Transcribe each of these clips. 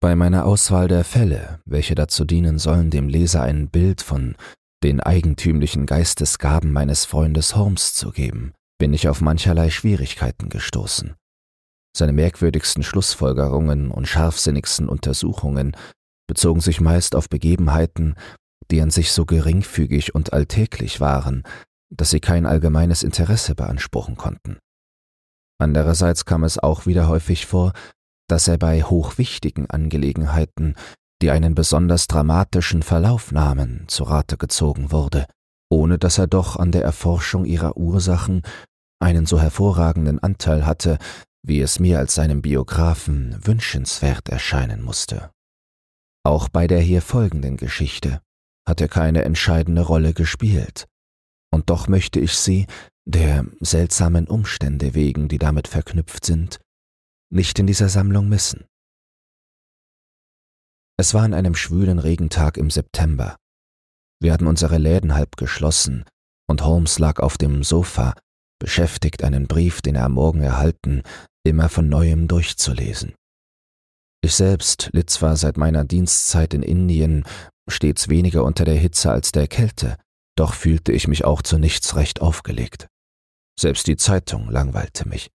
Bei meiner Auswahl der Fälle, welche dazu dienen sollen, dem Leser ein Bild von den eigentümlichen Geistesgaben meines Freundes Holmes zu geben, bin ich auf mancherlei Schwierigkeiten gestoßen. Seine merkwürdigsten Schlussfolgerungen und scharfsinnigsten Untersuchungen bezogen sich meist auf Begebenheiten, die an sich so geringfügig und alltäglich waren, dass sie kein allgemeines Interesse beanspruchen konnten. Andererseits kam es auch wieder häufig vor, dass er bei hochwichtigen Angelegenheiten, die einen besonders dramatischen Verlauf nahmen, zu Rate gezogen wurde, ohne dass er doch an der Erforschung ihrer Ursachen einen so hervorragenden Anteil hatte, wie es mir als seinem Biografen wünschenswert erscheinen musste. Auch bei der hier folgenden Geschichte hat er keine entscheidende Rolle gespielt, und doch möchte ich sie, der seltsamen Umstände wegen, die damit verknüpft sind, nicht in dieser Sammlung missen. Es war an einem schwülen Regentag im September. Wir hatten unsere Läden halb geschlossen, und Holmes lag auf dem Sofa, beschäftigt, einen Brief, den er am Morgen erhalten, immer von neuem durchzulesen. Ich selbst litt zwar seit meiner Dienstzeit in Indien stets weniger unter der Hitze als der Kälte, doch fühlte ich mich auch zu nichts recht aufgelegt. Selbst die Zeitung langweilte mich.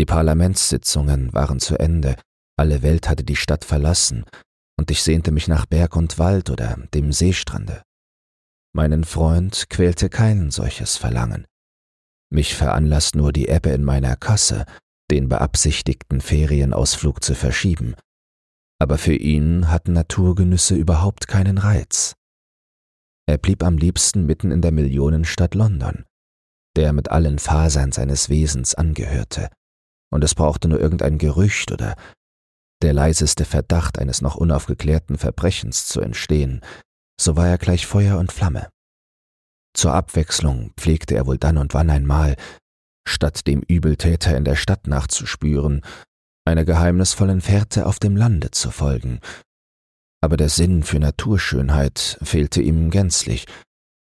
Die Parlamentssitzungen waren zu Ende, alle Welt hatte die Stadt verlassen, und ich sehnte mich nach Berg und Wald oder dem Seestrande. Meinen Freund quälte kein solches Verlangen. Mich veranlasst nur die Ebbe in meiner Kasse, den beabsichtigten Ferienausflug zu verschieben. Aber für ihn hatten Naturgenüsse überhaupt keinen Reiz. Er blieb am liebsten mitten in der Millionenstadt London, der mit allen Fasern seines Wesens angehörte und es brauchte nur irgendein Gerücht oder der leiseste Verdacht eines noch unaufgeklärten Verbrechens zu entstehen, so war er gleich Feuer und Flamme. Zur Abwechslung pflegte er wohl dann und wann einmal, statt dem Übeltäter in der Stadt nachzuspüren, einer geheimnisvollen Fährte auf dem Lande zu folgen. Aber der Sinn für Naturschönheit fehlte ihm gänzlich,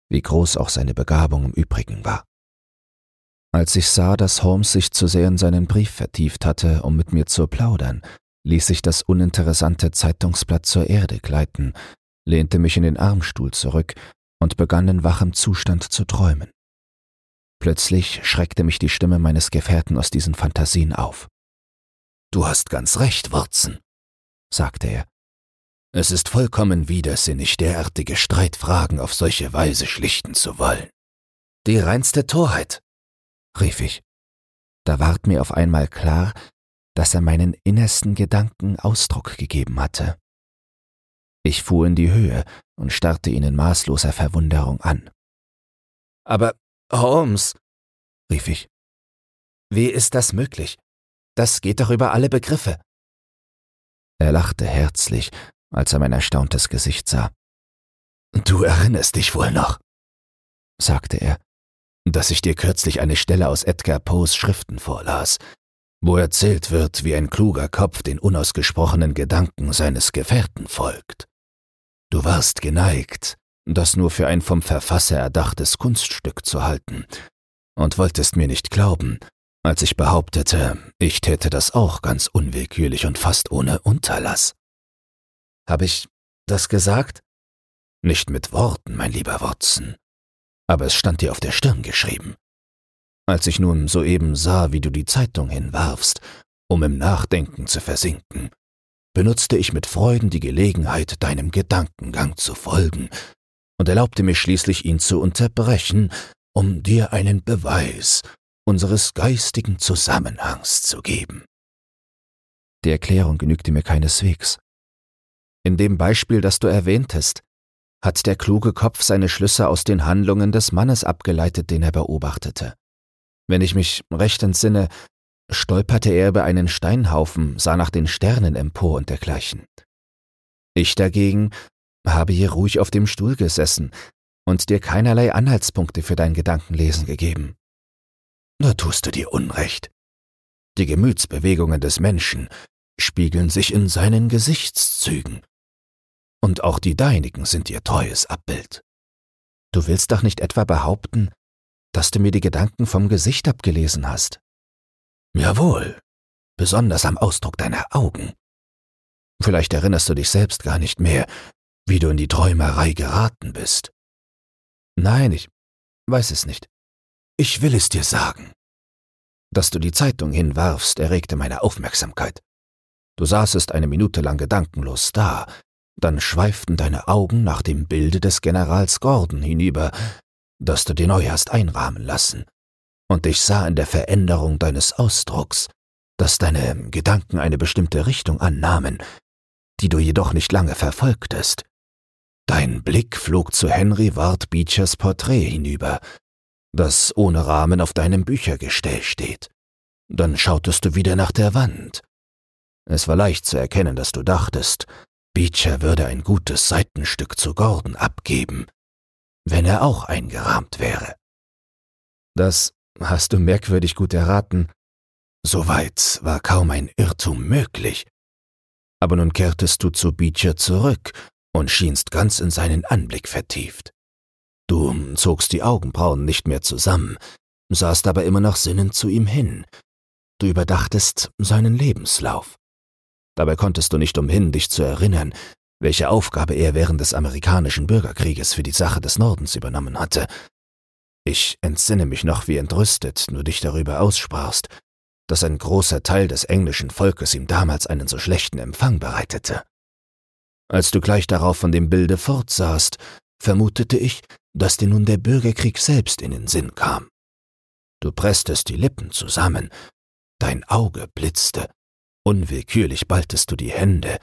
wie groß auch seine Begabung im Übrigen war. Als ich sah, dass Holmes sich zu sehr in seinen Brief vertieft hatte, um mit mir zu plaudern, ließ ich das uninteressante Zeitungsblatt zur Erde gleiten, lehnte mich in den Armstuhl zurück und begann in wachem Zustand zu träumen. Plötzlich schreckte mich die Stimme meines Gefährten aus diesen Fantasien auf. Du hast ganz recht, Watson, sagte er. Es ist vollkommen widersinnig, derartige Streitfragen auf solche Weise schlichten zu wollen. Die reinste Torheit, rief ich. Da ward mir auf einmal klar, dass er meinen innersten Gedanken Ausdruck gegeben hatte. Ich fuhr in die Höhe und starrte ihn in maßloser Verwunderung an. Aber Holmes, rief ich, wie ist das möglich? Das geht doch über alle Begriffe. Er lachte herzlich, als er mein erstauntes Gesicht sah. Du erinnerst dich wohl noch, sagte er dass ich dir kürzlich eine Stelle aus Edgar Poes Schriften vorlas, wo erzählt wird, wie ein kluger Kopf den unausgesprochenen Gedanken seines Gefährten folgt. Du warst geneigt, das nur für ein vom Verfasser erdachtes Kunststück zu halten, und wolltest mir nicht glauben, als ich behauptete, ich täte das auch ganz unwillkürlich und fast ohne Unterlass. Hab ich das gesagt? Nicht mit Worten, mein lieber Watson, aber es stand dir auf der Stirn geschrieben. Als ich nun soeben sah, wie du die Zeitung hinwarfst, um im Nachdenken zu versinken, benutzte ich mit Freuden die Gelegenheit, deinem Gedankengang zu folgen und erlaubte mir schließlich, ihn zu unterbrechen, um dir einen Beweis unseres geistigen Zusammenhangs zu geben. Die Erklärung genügte mir keineswegs. In dem Beispiel, das du erwähntest, hat der kluge Kopf seine Schlüsse aus den Handlungen des Mannes abgeleitet, den er beobachtete. Wenn ich mich recht entsinne, stolperte er über einen Steinhaufen, sah nach den Sternen empor und dergleichen. Ich dagegen habe hier ruhig auf dem Stuhl gesessen und dir keinerlei Anhaltspunkte für dein Gedankenlesen gegeben. Da tust du dir Unrecht. Die Gemütsbewegungen des Menschen spiegeln sich in seinen Gesichtszügen. Und auch die deinigen sind ihr treues Abbild. Du willst doch nicht etwa behaupten, dass du mir die Gedanken vom Gesicht abgelesen hast? Jawohl, besonders am Ausdruck deiner Augen. Vielleicht erinnerst du dich selbst gar nicht mehr, wie du in die Träumerei geraten bist. Nein, ich weiß es nicht. Ich will es dir sagen. Dass du die Zeitung hinwarfst, erregte meine Aufmerksamkeit. Du saßest eine Minute lang gedankenlos da, dann schweiften deine Augen nach dem Bilde des Generals Gordon hinüber, das du dir neu hast einrahmen lassen, und ich sah in der Veränderung deines Ausdrucks, dass deine Gedanken eine bestimmte Richtung annahmen, die du jedoch nicht lange verfolgtest. Dein Blick flog zu Henry Ward Beechers Porträt hinüber, das ohne Rahmen auf deinem Büchergestell steht. Dann schautest du wieder nach der Wand. Es war leicht zu erkennen, dass du dachtest, Beecher würde ein gutes Seitenstück zu Gordon abgeben, wenn er auch eingerahmt wäre. Das hast du merkwürdig gut erraten. Soweit war kaum ein Irrtum möglich. Aber nun kehrtest du zu Beecher zurück und schienst ganz in seinen Anblick vertieft. Du zogst die Augenbrauen nicht mehr zusammen, sahst aber immer noch sinnend zu ihm hin. Du überdachtest seinen Lebenslauf. Dabei konntest du nicht umhin, dich zu erinnern, welche Aufgabe er während des amerikanischen Bürgerkrieges für die Sache des Nordens übernommen hatte. Ich entsinne mich noch, wie entrüstet du dich darüber aussprachst, dass ein großer Teil des englischen Volkes ihm damals einen so schlechten Empfang bereitete. Als du gleich darauf von dem Bilde fortsahst, vermutete ich, dass dir nun der Bürgerkrieg selbst in den Sinn kam. Du presstest die Lippen zusammen, dein Auge blitzte, unwillkürlich balltest du die Hände,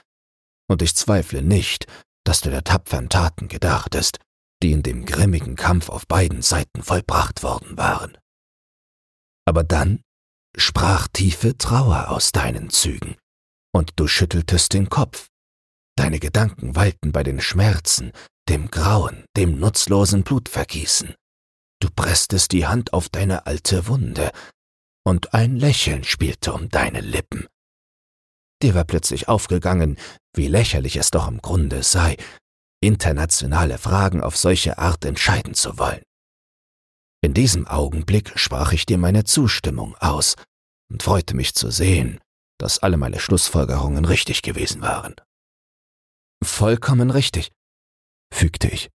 und ich zweifle nicht, dass du der tapfern Taten gedachtest, die in dem grimmigen Kampf auf beiden Seiten vollbracht worden waren. Aber dann sprach tiefe Trauer aus deinen Zügen, und du schütteltest den Kopf, Deine Gedanken weilten bei den Schmerzen, dem Grauen, dem nutzlosen Blutvergießen. Du presstest die Hand auf deine alte Wunde, und ein Lächeln spielte um deine Lippen. Dir war plötzlich aufgegangen, wie lächerlich es doch im Grunde sei, internationale Fragen auf solche Art entscheiden zu wollen. In diesem Augenblick sprach ich dir meine Zustimmung aus und freute mich zu sehen, dass alle meine Schlussfolgerungen richtig gewesen waren. Vollkommen richtig, fügte ich.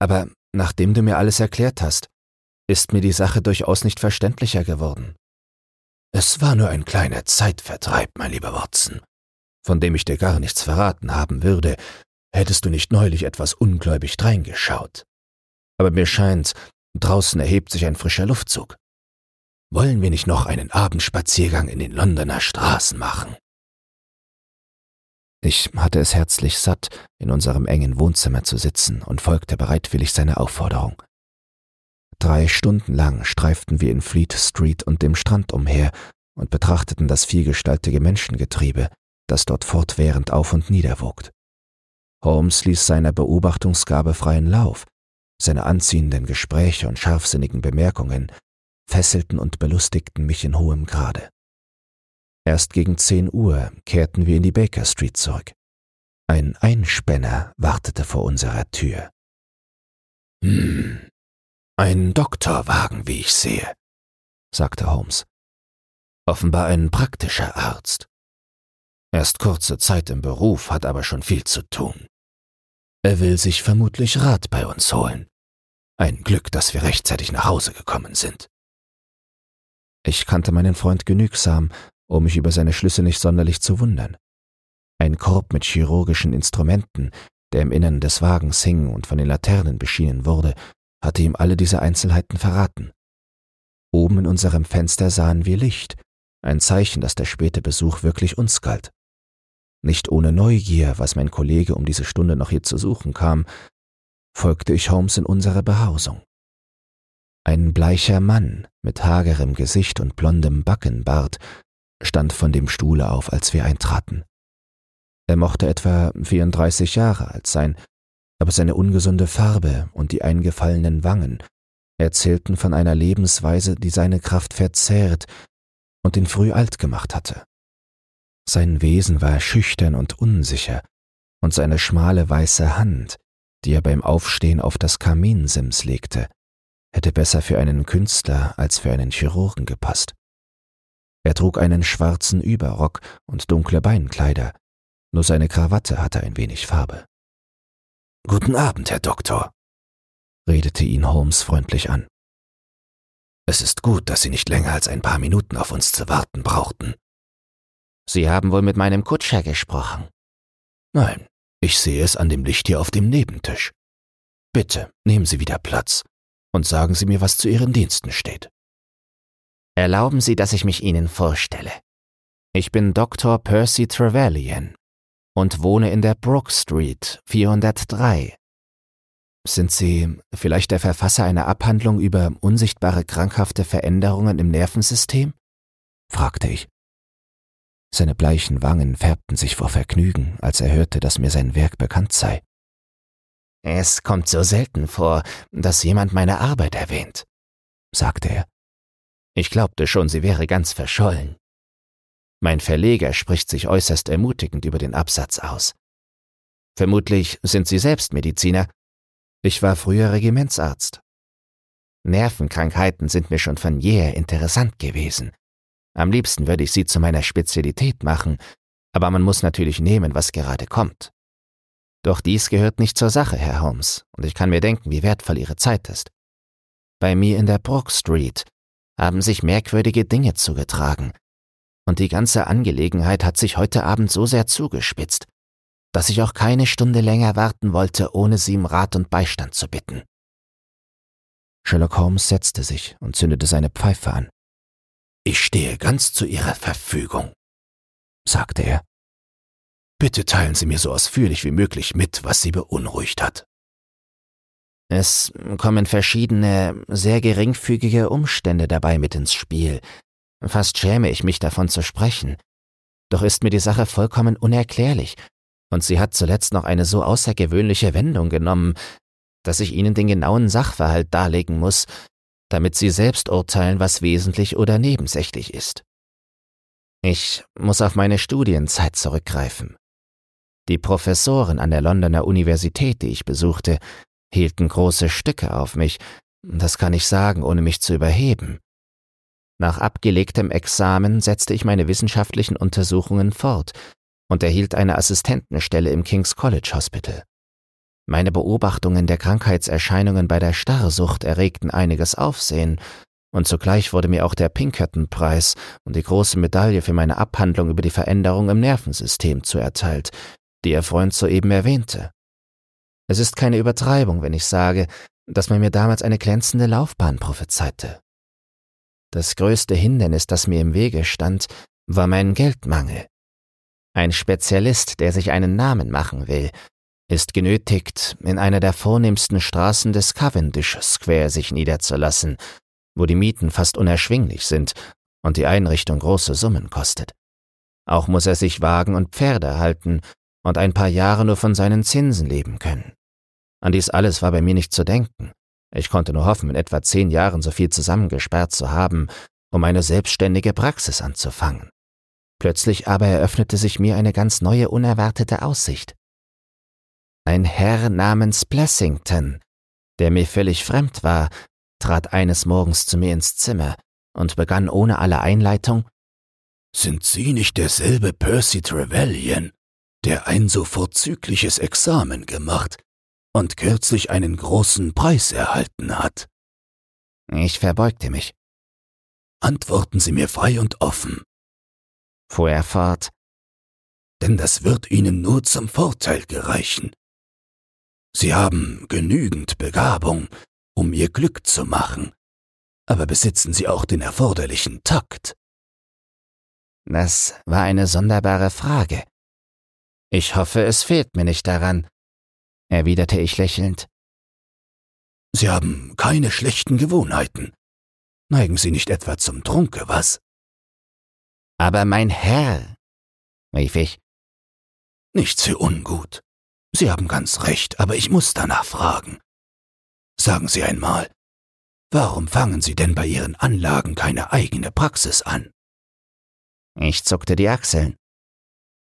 Aber nachdem du mir alles erklärt hast, ist mir die Sache durchaus nicht verständlicher geworden. Es war nur ein kleiner Zeitvertreib, mein lieber Watson, von dem ich dir gar nichts verraten haben würde, hättest du nicht neulich etwas ungläubig dreingeschaut. Aber mir scheint, draußen erhebt sich ein frischer Luftzug. Wollen wir nicht noch einen Abendspaziergang in den Londoner Straßen machen? Ich hatte es herzlich satt, in unserem engen Wohnzimmer zu sitzen und folgte bereitwillig seiner Aufforderung. Drei Stunden lang streiften wir in Fleet Street und dem Strand umher und betrachteten das vielgestaltige Menschengetriebe, das dort fortwährend auf und nieder wogt. Holmes ließ seiner Beobachtungsgabe freien Lauf, seine anziehenden Gespräche und scharfsinnigen Bemerkungen fesselten und belustigten mich in hohem Grade. Erst gegen zehn Uhr kehrten wir in die Baker Street zurück. Ein Einspänner wartete vor unserer Tür. Hm, ein Doktorwagen, wie ich sehe, sagte Holmes. Offenbar ein praktischer Arzt. Erst kurze Zeit im Beruf, hat aber schon viel zu tun. Er will sich vermutlich Rat bei uns holen. Ein Glück, dass wir rechtzeitig nach Hause gekommen sind. Ich kannte meinen Freund genügsam, um mich über seine Schlüsse nicht sonderlich zu wundern. Ein Korb mit chirurgischen Instrumenten, der im Innern des Wagens hing und von den Laternen beschienen wurde, hatte ihm alle diese Einzelheiten verraten. Oben in unserem Fenster sahen wir Licht, ein Zeichen, dass der späte Besuch wirklich uns galt. Nicht ohne Neugier, was mein Kollege um diese Stunde noch hier zu suchen kam, folgte ich Holmes in unsere Behausung. Ein bleicher Mann mit hagerem Gesicht und blondem Backenbart stand von dem Stuhle auf, als wir eintraten. Er mochte etwa 34 Jahre alt sein, aber seine ungesunde Farbe und die eingefallenen Wangen erzählten von einer Lebensweise, die seine Kraft verzehrt und ihn früh alt gemacht hatte. Sein Wesen war schüchtern und unsicher, und seine schmale weiße Hand, die er beim Aufstehen auf das Kaminsims legte, hätte besser für einen Künstler als für einen Chirurgen gepasst. Er trug einen schwarzen Überrock und dunkle Beinkleider, nur seine Krawatte hatte ein wenig Farbe. Guten Abend, Herr Doktor, redete ihn Holmes freundlich an. Es ist gut, dass Sie nicht länger als ein paar Minuten auf uns zu warten brauchten. Sie haben wohl mit meinem Kutscher gesprochen. Nein, ich sehe es an dem Licht hier auf dem Nebentisch. Bitte, nehmen Sie wieder Platz und sagen Sie mir, was zu Ihren Diensten steht. Erlauben Sie, dass ich mich Ihnen vorstelle. Ich bin Dr. Percy Trevelyan und wohne in der Brook Street 403. Sind Sie vielleicht der Verfasser einer Abhandlung über unsichtbare krankhafte Veränderungen im Nervensystem? fragte ich. Seine bleichen Wangen färbten sich vor Vergnügen, als er hörte, dass mir sein Werk bekannt sei. Es kommt so selten vor, dass jemand meine Arbeit erwähnt, sagte er. Ich glaubte schon, sie wäre ganz verschollen. Mein Verleger spricht sich äußerst ermutigend über den Absatz aus. Vermutlich sind Sie selbst Mediziner. Ich war früher Regimentsarzt. Nervenkrankheiten sind mir schon von jeher interessant gewesen. Am liebsten würde ich sie zu meiner Spezialität machen, aber man muss natürlich nehmen, was gerade kommt. Doch dies gehört nicht zur Sache, Herr Holmes, und ich kann mir denken, wie wertvoll Ihre Zeit ist. Bei mir in der Brook Street haben sich merkwürdige Dinge zugetragen, und die ganze Angelegenheit hat sich heute Abend so sehr zugespitzt, dass ich auch keine Stunde länger warten wollte, ohne Sie um Rat und Beistand zu bitten. Sherlock Holmes setzte sich und zündete seine Pfeife an. Ich stehe ganz zu Ihrer Verfügung, sagte er. Bitte teilen Sie mir so ausführlich wie möglich mit, was Sie beunruhigt hat. Es kommen verschiedene, sehr geringfügige Umstände dabei mit ins Spiel. Fast schäme ich mich davon zu sprechen. Doch ist mir die Sache vollkommen unerklärlich, und sie hat zuletzt noch eine so außergewöhnliche Wendung genommen, dass ich Ihnen den genauen Sachverhalt darlegen muss, damit Sie selbst urteilen, was wesentlich oder nebensächlich ist. Ich muss auf meine Studienzeit zurückgreifen. Die Professoren an der Londoner Universität, die ich besuchte, hielten große Stücke auf mich, das kann ich sagen, ohne mich zu überheben. Nach abgelegtem Examen setzte ich meine wissenschaftlichen Untersuchungen fort und erhielt eine Assistentenstelle im King's College Hospital. Meine Beobachtungen der Krankheitserscheinungen bei der Starrsucht erregten einiges Aufsehen, und zugleich wurde mir auch der Pinkerton-Preis und die große Medaille für meine Abhandlung über die Veränderung im Nervensystem zuerteilt, die Ihr Freund soeben erwähnte. Es ist keine Übertreibung, wenn ich sage, dass man mir damals eine glänzende Laufbahn prophezeite. Das größte Hindernis, das mir im Wege stand, war mein Geldmangel. Ein Spezialist, der sich einen Namen machen will, ist genötigt, in einer der vornehmsten Straßen des Cavendish Square sich niederzulassen, wo die Mieten fast unerschwinglich sind und die Einrichtung große Summen kostet. Auch muss er sich Wagen und Pferde halten und ein paar Jahre nur von seinen Zinsen leben können. An dies alles war bei mir nicht zu denken. Ich konnte nur hoffen, in etwa zehn Jahren so viel zusammengesperrt zu haben, um eine selbstständige Praxis anzufangen. Plötzlich aber eröffnete sich mir eine ganz neue, unerwartete Aussicht. Ein Herr namens Blessington, der mir völlig fremd war, trat eines Morgens zu mir ins Zimmer und begann ohne alle Einleitung Sind Sie nicht derselbe Percy Trevelyan, der ein so vorzügliches Examen gemacht und kürzlich einen großen Preis erhalten hat? Ich verbeugte mich. Antworten Sie mir frei und offen, fuhr er fort. denn das wird Ihnen nur zum Vorteil gereichen. Sie haben genügend Begabung, um Ihr Glück zu machen, aber besitzen Sie auch den erforderlichen Takt? Das war eine sonderbare Frage. Ich hoffe, es fehlt mir nicht daran, erwiderte ich lächelnd. Sie haben keine schlechten Gewohnheiten. Neigen Sie nicht etwa zum Trunke, was? Aber mein Herr, rief ich. Nichts für ungut. Sie haben ganz recht, aber ich muss danach fragen. Sagen Sie einmal, warum fangen Sie denn bei Ihren Anlagen keine eigene Praxis an? Ich zuckte die Achseln.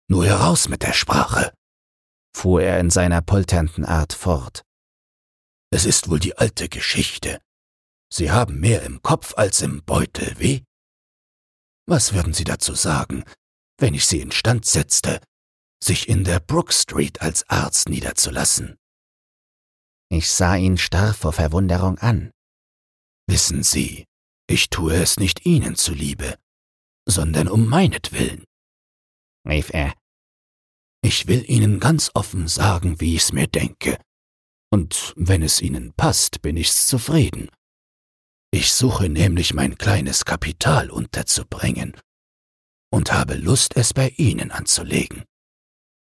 Nur heraus mit der Sprache, fuhr er in seiner polternden Art fort. Es ist wohl die alte Geschichte. Sie haben mehr im Kopf als im Beutel, wie? Was würden Sie dazu sagen, wenn ich Sie instand setzte, sich in der Brook Street als Arzt niederzulassen? Ich sah ihn starr vor Verwunderung an. Wissen Sie, ich tue es nicht Ihnen zuliebe, sondern um meinetwillen, rief er. Ich will Ihnen ganz offen sagen, wie ich's mir denke, und wenn es Ihnen passt, bin ich's zufrieden. Ich suche nämlich mein kleines Kapital unterzubringen und habe Lust, es bei Ihnen anzulegen.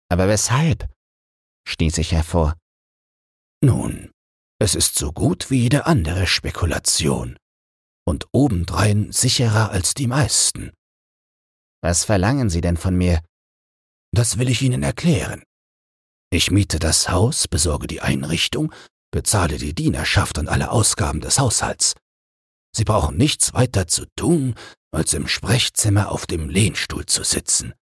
Aber weshalb? stieß ich hervor. Nun, es ist so gut wie jede andere Spekulation und obendrein sicherer als die meisten. Was verlangen Sie denn von mir? Das will ich Ihnen erklären. Ich miete das Haus, besorge die Einrichtung, bezahle die Dienerschaft und alle Ausgaben des Haushalts. Sie brauchen nichts weiter zu tun, als im Sprechzimmer auf dem Lehnstuhl zu sitzen.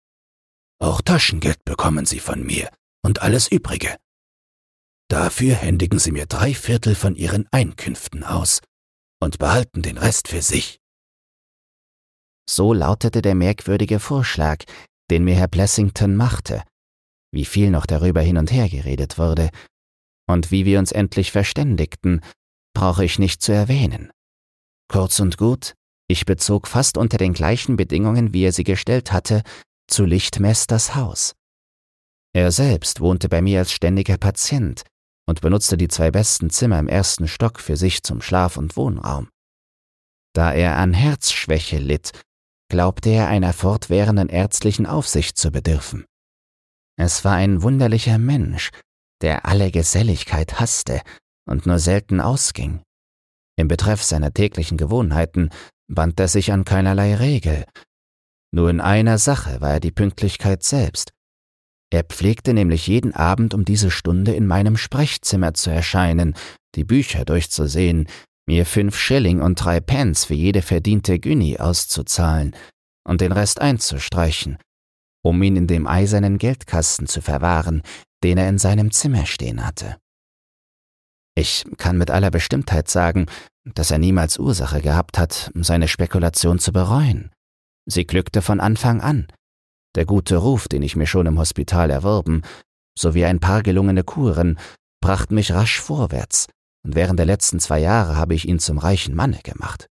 Auch Taschengeld bekommen Sie von mir und alles Übrige. Dafür händigen Sie mir drei Viertel von Ihren Einkünften aus und behalten den Rest für sich. So lautete der merkwürdige Vorschlag, den mir Herr Blessington machte, wie viel noch darüber hin und her geredet wurde, und wie wir uns endlich verständigten, brauche ich nicht zu erwähnen. Kurz und gut, ich bezog fast unter den gleichen Bedingungen, wie er sie gestellt hatte, zu Lichtmess das Haus. Er selbst wohnte bei mir als ständiger Patient und benutzte die zwei besten Zimmer im ersten Stock für sich zum Schlaf- und Wohnraum. Da er an Herzschwäche litt, glaubte er einer fortwährenden ärztlichen Aufsicht zu bedürfen. Es war ein wunderlicher Mensch, der alle Geselligkeit hasste und nur selten ausging. Im Betreff seiner täglichen Gewohnheiten band er sich an keinerlei Regel. Nur in einer Sache war er die Pünktlichkeit selbst. Er pflegte nämlich jeden Abend um diese Stunde in meinem Sprechzimmer zu erscheinen, die Bücher durchzusehen, mir fünf Schilling und drei Pence für jede verdiente Günni auszuzahlen und den Rest einzustreichen, um ihn in dem eisernen Geldkasten zu verwahren, den er in seinem Zimmer stehen hatte. Ich kann mit aller Bestimmtheit sagen, dass er niemals Ursache gehabt hat, seine Spekulation zu bereuen. Sie glückte von Anfang an. Der gute Ruf, den ich mir schon im Hospital erworben, sowie ein paar gelungene Kuren, brachten mich rasch vorwärts, und während der letzten zwei Jahre habe ich ihn zum reichen Manne gemacht.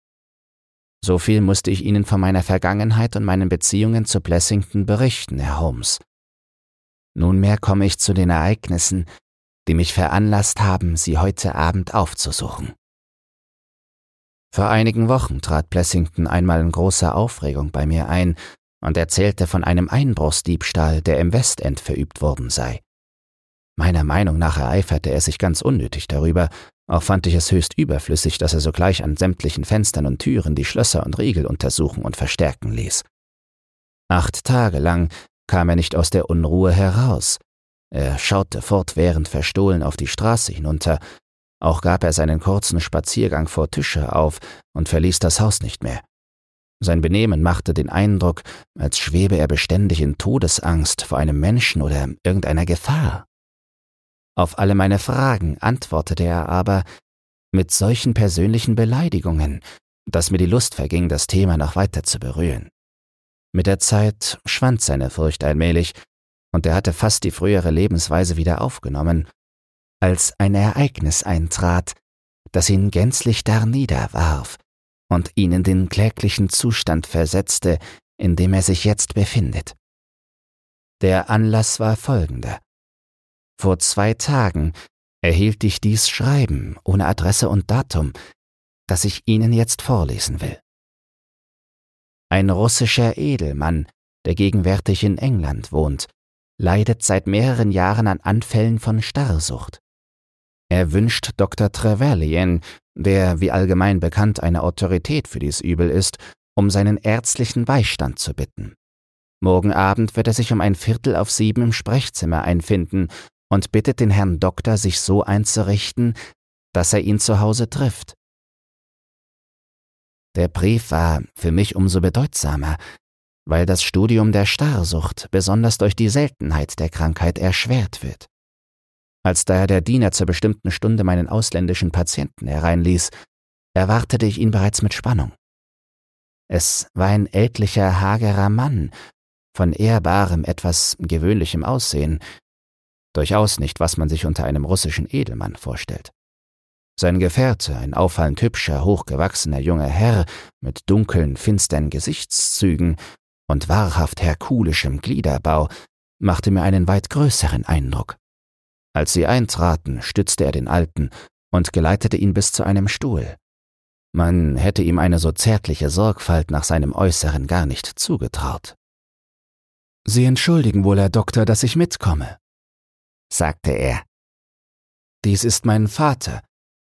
So viel musste ich Ihnen von meiner Vergangenheit und meinen Beziehungen zu Blessington berichten, Herr Holmes. Nunmehr komme ich zu den Ereignissen, die mich veranlasst haben, Sie heute Abend aufzusuchen. Vor einigen Wochen trat Blessington einmal in großer Aufregung bei mir ein und erzählte von einem Einbruchsdiebstahl, der im Westend verübt worden sei. Meiner Meinung nach ereiferte er sich ganz unnötig darüber, auch fand ich es höchst überflüssig, dass er sogleich an sämtlichen Fenstern und Türen die Schlösser und Riegel untersuchen und verstärken ließ. Acht Tage lang kam er nicht aus der Unruhe heraus. Er schaute fortwährend verstohlen auf die Straße hinunter, auch gab er seinen kurzen Spaziergang vor Tische auf und verließ das Haus nicht mehr. Sein Benehmen machte den Eindruck, als schwebe er beständig in Todesangst vor einem Menschen oder irgendeiner Gefahr. Auf alle meine Fragen antwortete er aber mit solchen persönlichen Beleidigungen, dass mir die Lust verging, das Thema noch weiter zu berühren. Mit der Zeit schwand seine Furcht allmählich, und er hatte fast die frühere Lebensweise wieder aufgenommen, als ein Ereignis eintrat, das ihn gänzlich darniederwarf und ihn in den kläglichen Zustand versetzte, in dem er sich jetzt befindet. Der Anlass war folgender. Vor zwei Tagen erhielt ich dies Schreiben ohne Adresse und Datum, das ich Ihnen jetzt vorlesen will. Ein russischer Edelmann, der gegenwärtig in England wohnt, leidet seit mehreren Jahren an Anfällen von Starrsucht. Er wünscht Dr. Trevelyan, der wie allgemein bekannt eine Autorität für dies Übel ist, um seinen ärztlichen Beistand zu bitten. Morgen Abend wird er sich um ein Viertel auf sieben im Sprechzimmer einfinden und bittet den Herrn Doktor, sich so einzurichten, dass er ihn zu Hause trifft. Der Brief war für mich umso bedeutsamer, weil das Studium der Starrsucht besonders durch die Seltenheit der Krankheit erschwert wird. Als daher der Diener zur bestimmten Stunde meinen ausländischen Patienten hereinließ, erwartete ich ihn bereits mit Spannung. Es war ein ältlicher, hagerer Mann, von ehrbarem, etwas gewöhnlichem Aussehen, durchaus nicht, was man sich unter einem russischen Edelmann vorstellt. Sein Gefährte, ein auffallend hübscher, hochgewachsener junger Herr mit dunklen, finstern Gesichtszügen und wahrhaft herkulischem Gliederbau, machte mir einen weit größeren Eindruck. Als sie eintraten, stützte er den Alten und geleitete ihn bis zu einem Stuhl. Man hätte ihm eine so zärtliche Sorgfalt nach seinem Äußeren gar nicht zugetraut. Sie entschuldigen wohl, Herr Doktor, dass ich mitkomme, sagte er. Dies ist mein Vater,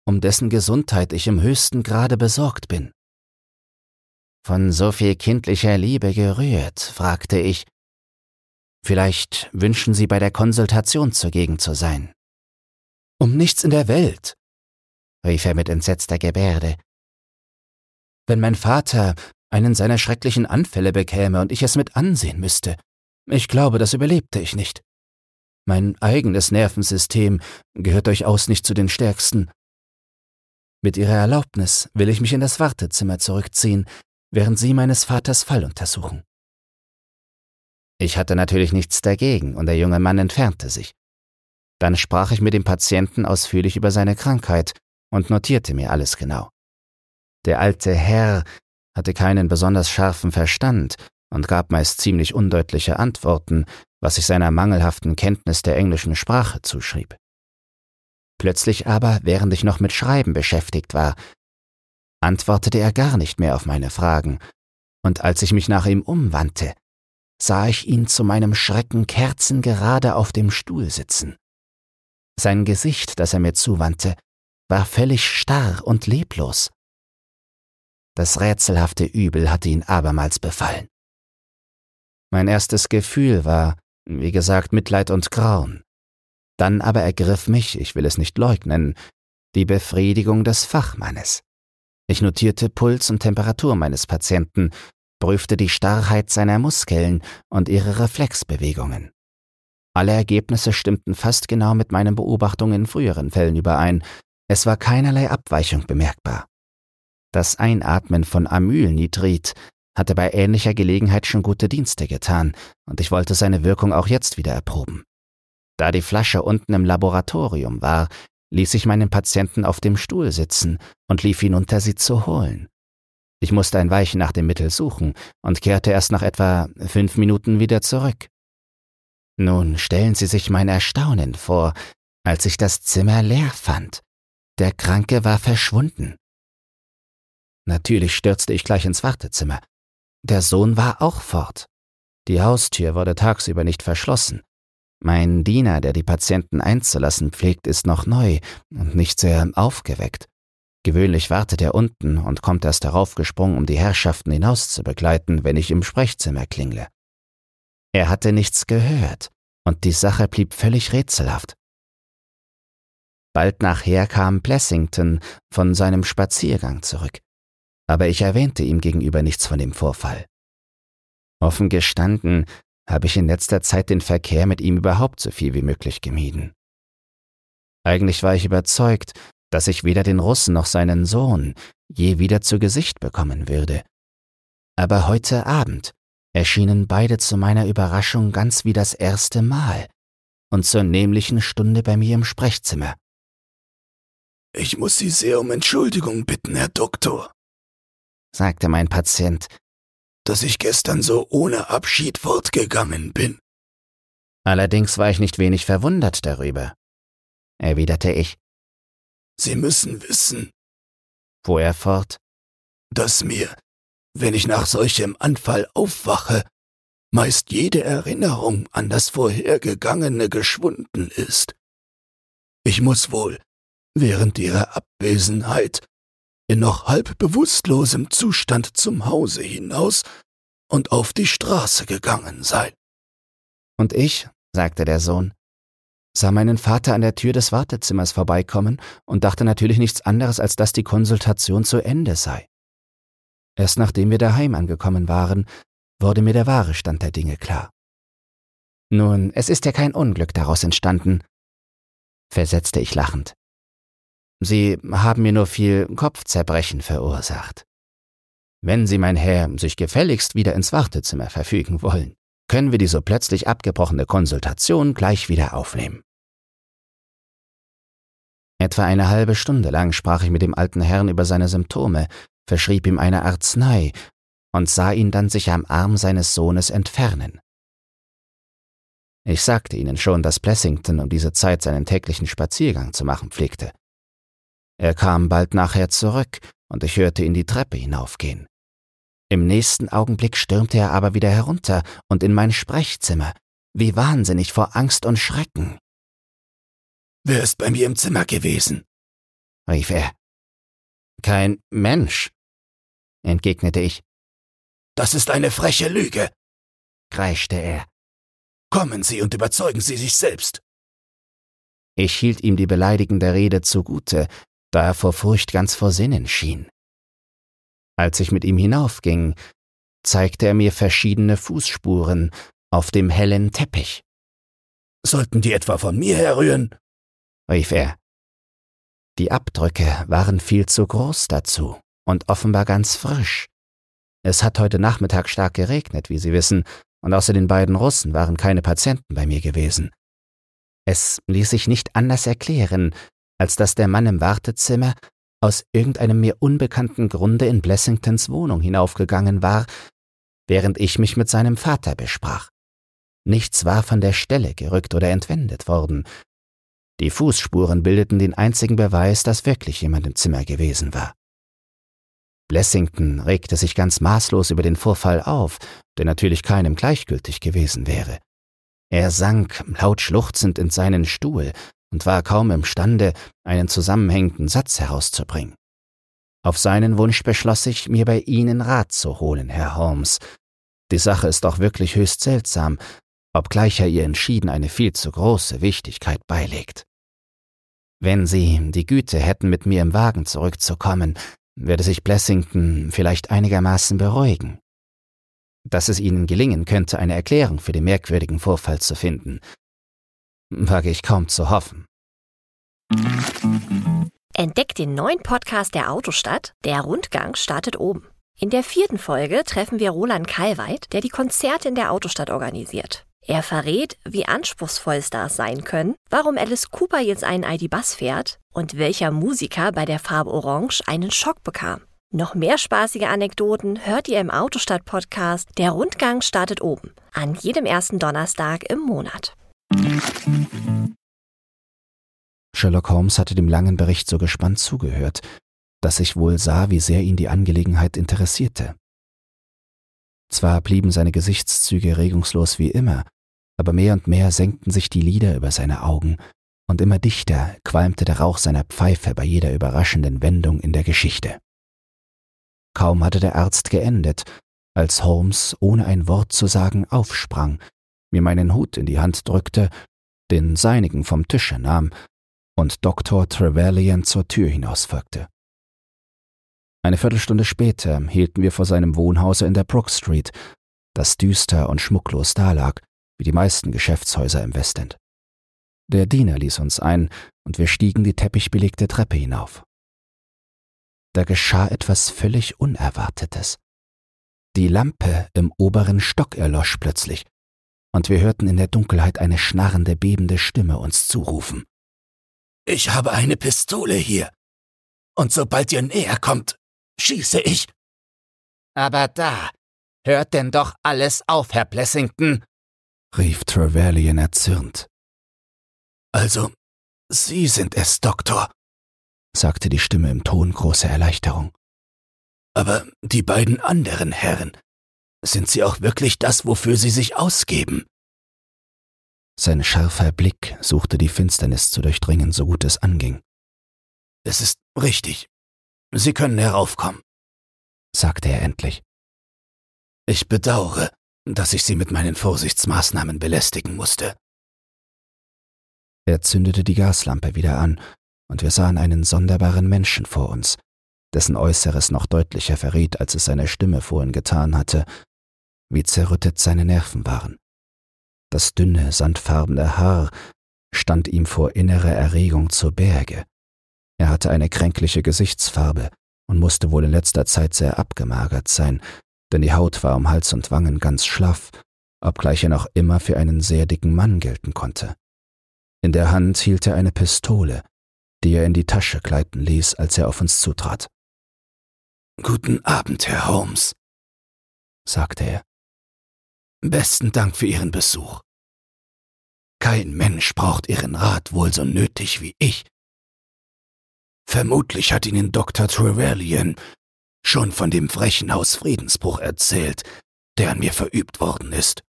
um dessen Gesundheit ich im höchsten Grade besorgt bin. Von so viel kindlicher Liebe gerührt, fragte ich, Vielleicht wünschen Sie bei der Konsultation zugegen zu sein. Um nichts in der Welt, rief er mit entsetzter Gebärde. Wenn mein Vater einen seiner schrecklichen Anfälle bekäme und ich es mit ansehen müsste, ich glaube, das überlebte ich nicht. Mein eigenes Nervensystem gehört durchaus nicht zu den stärksten. Mit Ihrer Erlaubnis will ich mich in das Wartezimmer zurückziehen, während Sie meines Vaters Fall untersuchen. Ich hatte natürlich nichts dagegen, und der junge Mann entfernte sich. Dann sprach ich mit dem Patienten ausführlich über seine Krankheit und notierte mir alles genau. Der alte Herr hatte keinen besonders scharfen Verstand und gab meist ziemlich undeutliche Antworten, was ich seiner mangelhaften Kenntnis der englischen Sprache zuschrieb. Plötzlich aber, während ich noch mit Schreiben beschäftigt war, antwortete er gar nicht mehr auf meine Fragen, und als ich mich nach ihm umwandte, sah ich ihn zu meinem Schrecken kerzengerade auf dem Stuhl sitzen. Sein Gesicht, das er mir zuwandte, war völlig starr und leblos. Das rätselhafte Übel hatte ihn abermals befallen. Mein erstes Gefühl war, wie gesagt, Mitleid und Grauen. Dann aber ergriff mich, ich will es nicht leugnen, die Befriedigung des Fachmannes. Ich notierte Puls und Temperatur meines Patienten prüfte die Starrheit seiner Muskeln und ihre Reflexbewegungen. Alle Ergebnisse stimmten fast genau mit meinen Beobachtungen in früheren Fällen überein. Es war keinerlei Abweichung bemerkbar. Das Einatmen von Amylnitrit hatte bei ähnlicher Gelegenheit schon gute Dienste getan, und ich wollte seine Wirkung auch jetzt wieder erproben. Da die Flasche unten im Laboratorium war, ließ ich meinen Patienten auf dem Stuhl sitzen und lief hinunter, sie zu holen. Ich musste ein Weilchen nach dem Mittel suchen und kehrte erst nach etwa fünf Minuten wieder zurück. Nun stellen Sie sich mein Erstaunen vor, als ich das Zimmer leer fand. Der Kranke war verschwunden. Natürlich stürzte ich gleich ins Wartezimmer. Der Sohn war auch fort. Die Haustür wurde tagsüber nicht verschlossen. Mein Diener, der die Patienten einzulassen pflegt, ist noch neu und nicht sehr aufgeweckt. Gewöhnlich wartet er unten und kommt erst heraufgesprungen, um die Herrschaften hinaus zu begleiten, wenn ich im Sprechzimmer klingle. Er hatte nichts gehört, und die Sache blieb völlig rätselhaft. Bald nachher kam Plessington von seinem Spaziergang zurück, aber ich erwähnte ihm gegenüber nichts von dem Vorfall. Offen gestanden habe ich in letzter Zeit den Verkehr mit ihm überhaupt so viel wie möglich gemieden. Eigentlich war ich überzeugt, dass ich weder den Russen noch seinen Sohn je wieder zu Gesicht bekommen würde. Aber heute Abend erschienen beide zu meiner Überraschung ganz wie das erste Mal und zur nämlichen Stunde bei mir im Sprechzimmer. Ich muss Sie sehr um Entschuldigung bitten, Herr Doktor, sagte mein Patient, dass ich gestern so ohne Abschied fortgegangen bin. Allerdings war ich nicht wenig verwundert darüber, erwiderte ich. Sie müssen wissen, fuhr er fort, dass mir, wenn ich nach solchem Anfall aufwache, meist jede Erinnerung an das Vorhergegangene geschwunden ist. Ich muss wohl, während ihrer Abwesenheit, in noch halb bewusstlosem Zustand zum Hause hinaus und auf die Straße gegangen sein. Und ich, sagte der Sohn, sah meinen Vater an der Tür des Wartezimmers vorbeikommen und dachte natürlich nichts anderes, als dass die Konsultation zu Ende sei. Erst nachdem wir daheim angekommen waren, wurde mir der wahre Stand der Dinge klar. Nun, es ist ja kein Unglück daraus entstanden, versetzte ich lachend. Sie haben mir nur viel Kopfzerbrechen verursacht. Wenn Sie, mein Herr, sich gefälligst wieder ins Wartezimmer verfügen wollen, können wir die so plötzlich abgebrochene Konsultation gleich wieder aufnehmen. Etwa eine halbe Stunde lang sprach ich mit dem alten Herrn über seine Symptome, verschrieb ihm eine Arznei und sah ihn dann sich am Arm seines Sohnes entfernen. Ich sagte Ihnen schon, dass Blessington um diese Zeit seinen täglichen Spaziergang zu machen pflegte. Er kam bald nachher zurück, und ich hörte ihn die Treppe hinaufgehen. Im nächsten Augenblick stürmte er aber wieder herunter und in mein Sprechzimmer, wie wahnsinnig vor Angst und Schrecken. Wer ist bei mir im Zimmer gewesen? rief er. Kein Mensch, entgegnete ich. Das ist eine freche Lüge, kreischte er. Kommen Sie und überzeugen Sie sich selbst. Ich hielt ihm die beleidigende Rede zugute, da er vor Furcht ganz vor Sinnen schien. Als ich mit ihm hinaufging, zeigte er mir verschiedene Fußspuren auf dem hellen Teppich. Sollten die etwa von mir herrühren? rief er. Die Abdrücke waren viel zu groß dazu und offenbar ganz frisch. Es hat heute Nachmittag stark geregnet, wie Sie wissen, und außer den beiden Russen waren keine Patienten bei mir gewesen. Es ließ sich nicht anders erklären, als dass der Mann im Wartezimmer aus irgendeinem mir unbekannten Grunde in Blessingtons Wohnung hinaufgegangen war, während ich mich mit seinem Vater besprach. Nichts war von der Stelle gerückt oder entwendet worden. Die Fußspuren bildeten den einzigen Beweis, dass wirklich jemand im Zimmer gewesen war. Blessington regte sich ganz maßlos über den Vorfall auf, der natürlich keinem gleichgültig gewesen wäre. Er sank laut schluchzend in seinen Stuhl, und war kaum imstande, einen zusammenhängenden Satz herauszubringen. Auf seinen Wunsch beschloss ich, mir bei Ihnen Rat zu holen, Herr Holmes. Die Sache ist doch wirklich höchst seltsam, obgleich er ihr entschieden eine viel zu große Wichtigkeit beilegt. Wenn Sie die Güte hätten, mit mir im Wagen zurückzukommen, würde sich Blessington vielleicht einigermaßen beruhigen. Dass es Ihnen gelingen könnte, eine Erklärung für den merkwürdigen Vorfall zu finden, wage ich kaum zu hoffen. Entdeckt den neuen Podcast der Autostadt. Der Rundgang startet oben. In der vierten Folge treffen wir Roland Kalweit, der die Konzerte in der Autostadt organisiert. Er verrät, wie anspruchsvoll Stars sein können, warum Alice Cooper jetzt einen ID-Bus fährt und welcher Musiker bei der Farbe Orange einen Schock bekam. Noch mehr spaßige Anekdoten hört ihr im Autostadt-Podcast Der Rundgang startet oben, an jedem ersten Donnerstag im Monat. Sherlock Holmes hatte dem langen Bericht so gespannt zugehört, dass ich wohl sah, wie sehr ihn die Angelegenheit interessierte. Zwar blieben seine Gesichtszüge regungslos wie immer, aber mehr und mehr senkten sich die Lider über seine Augen, und immer dichter qualmte der Rauch seiner Pfeife bei jeder überraschenden Wendung in der Geschichte. Kaum hatte der Arzt geendet, als Holmes, ohne ein Wort zu sagen, aufsprang mir meinen Hut in die Hand drückte, den seinigen vom Tische nahm und Dr. Trevelyan zur Tür hinausfolgte. Eine Viertelstunde später hielten wir vor seinem Wohnhause in der Brook Street, das düster und schmucklos dalag, wie die meisten Geschäftshäuser im Westend. Der Diener ließ uns ein, und wir stiegen die teppichbelegte Treppe hinauf. Da geschah etwas völlig Unerwartetes. Die Lampe im oberen Stock erlosch plötzlich, und wir hörten in der Dunkelheit eine schnarrende, bebende Stimme uns zurufen. Ich habe eine Pistole hier. Und sobald ihr näher kommt, schieße ich. Aber da, hört denn doch alles auf, Herr Blessington, rief Trevelyan erzürnt. Also, Sie sind es, Doktor, sagte die Stimme im Ton großer Erleichterung. Aber die beiden anderen Herren, sind sie auch wirklich das, wofür sie sich ausgeben? Sein scharfer Blick suchte die Finsternis zu durchdringen, so gut es anging. Es ist richtig. Sie können heraufkommen, sagte er endlich. Ich bedauere, dass ich Sie mit meinen Vorsichtsmaßnahmen belästigen musste. Er zündete die Gaslampe wieder an, und wir sahen einen sonderbaren Menschen vor uns, dessen Äußeres noch deutlicher verriet, als es seine Stimme vorhin getan hatte, wie zerrüttet seine Nerven waren. Das dünne, sandfarbene Haar stand ihm vor innerer Erregung zur Berge. Er hatte eine kränkliche Gesichtsfarbe und musste wohl in letzter Zeit sehr abgemagert sein, denn die Haut war um Hals und Wangen ganz schlaff, obgleich er noch immer für einen sehr dicken Mann gelten konnte. In der Hand hielt er eine Pistole, die er in die Tasche gleiten ließ, als er auf uns zutrat. Guten Abend, Herr Holmes, sagte er. Besten Dank für Ihren Besuch. Kein Mensch braucht Ihren Rat wohl so nötig wie ich. Vermutlich hat Ihnen Dr. Trevelyan schon von dem frechen Hausfriedensbruch erzählt, der an mir verübt worden ist.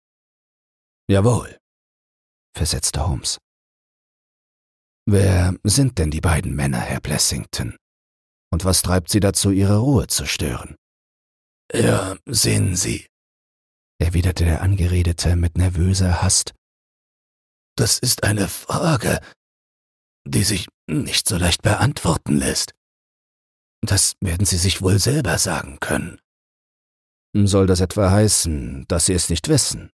Jawohl, versetzte Holmes. Wer sind denn die beiden Männer, Herr Blessington? Und was treibt Sie dazu, Ihre Ruhe zu stören? Ja, sehen Sie, erwiderte der Angeredete mit nervöser Hast. Das ist eine Frage, die sich nicht so leicht beantworten lässt. Das werden Sie sich wohl selber sagen können. Soll das etwa heißen, dass Sie es nicht wissen?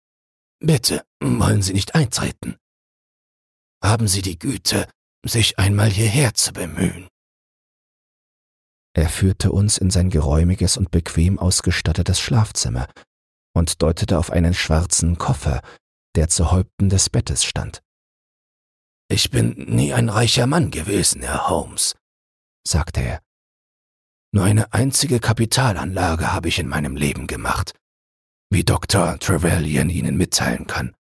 Bitte, wollen Sie nicht eintreten? Haben Sie die Güte, sich einmal hierher zu bemühen. Er führte uns in sein geräumiges und bequem ausgestattetes Schlafzimmer und deutete auf einen schwarzen Koffer, der zu Häupten des Bettes stand. Ich bin nie ein reicher Mann gewesen, Herr Holmes, sagte er. Nur eine einzige Kapitalanlage habe ich in meinem Leben gemacht, wie Dr. Trevelyan Ihnen mitteilen kann.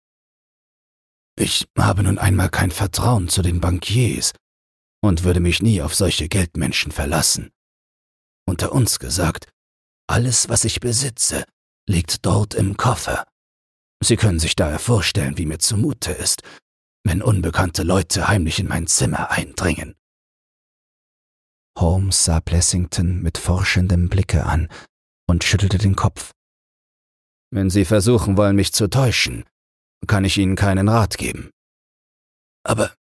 Ich habe nun einmal kein Vertrauen zu den Bankiers und würde mich nie auf solche Geldmenschen verlassen. Unter uns gesagt, alles, was ich besitze, liegt dort im Koffer. Sie können sich daher vorstellen, wie mir zumute ist, wenn unbekannte Leute heimlich in mein Zimmer eindringen. Holmes sah Blessington mit forschendem Blicke an und schüttelte den Kopf. Wenn Sie versuchen wollen, mich zu täuschen, kann ich Ihnen keinen Rat geben. Aber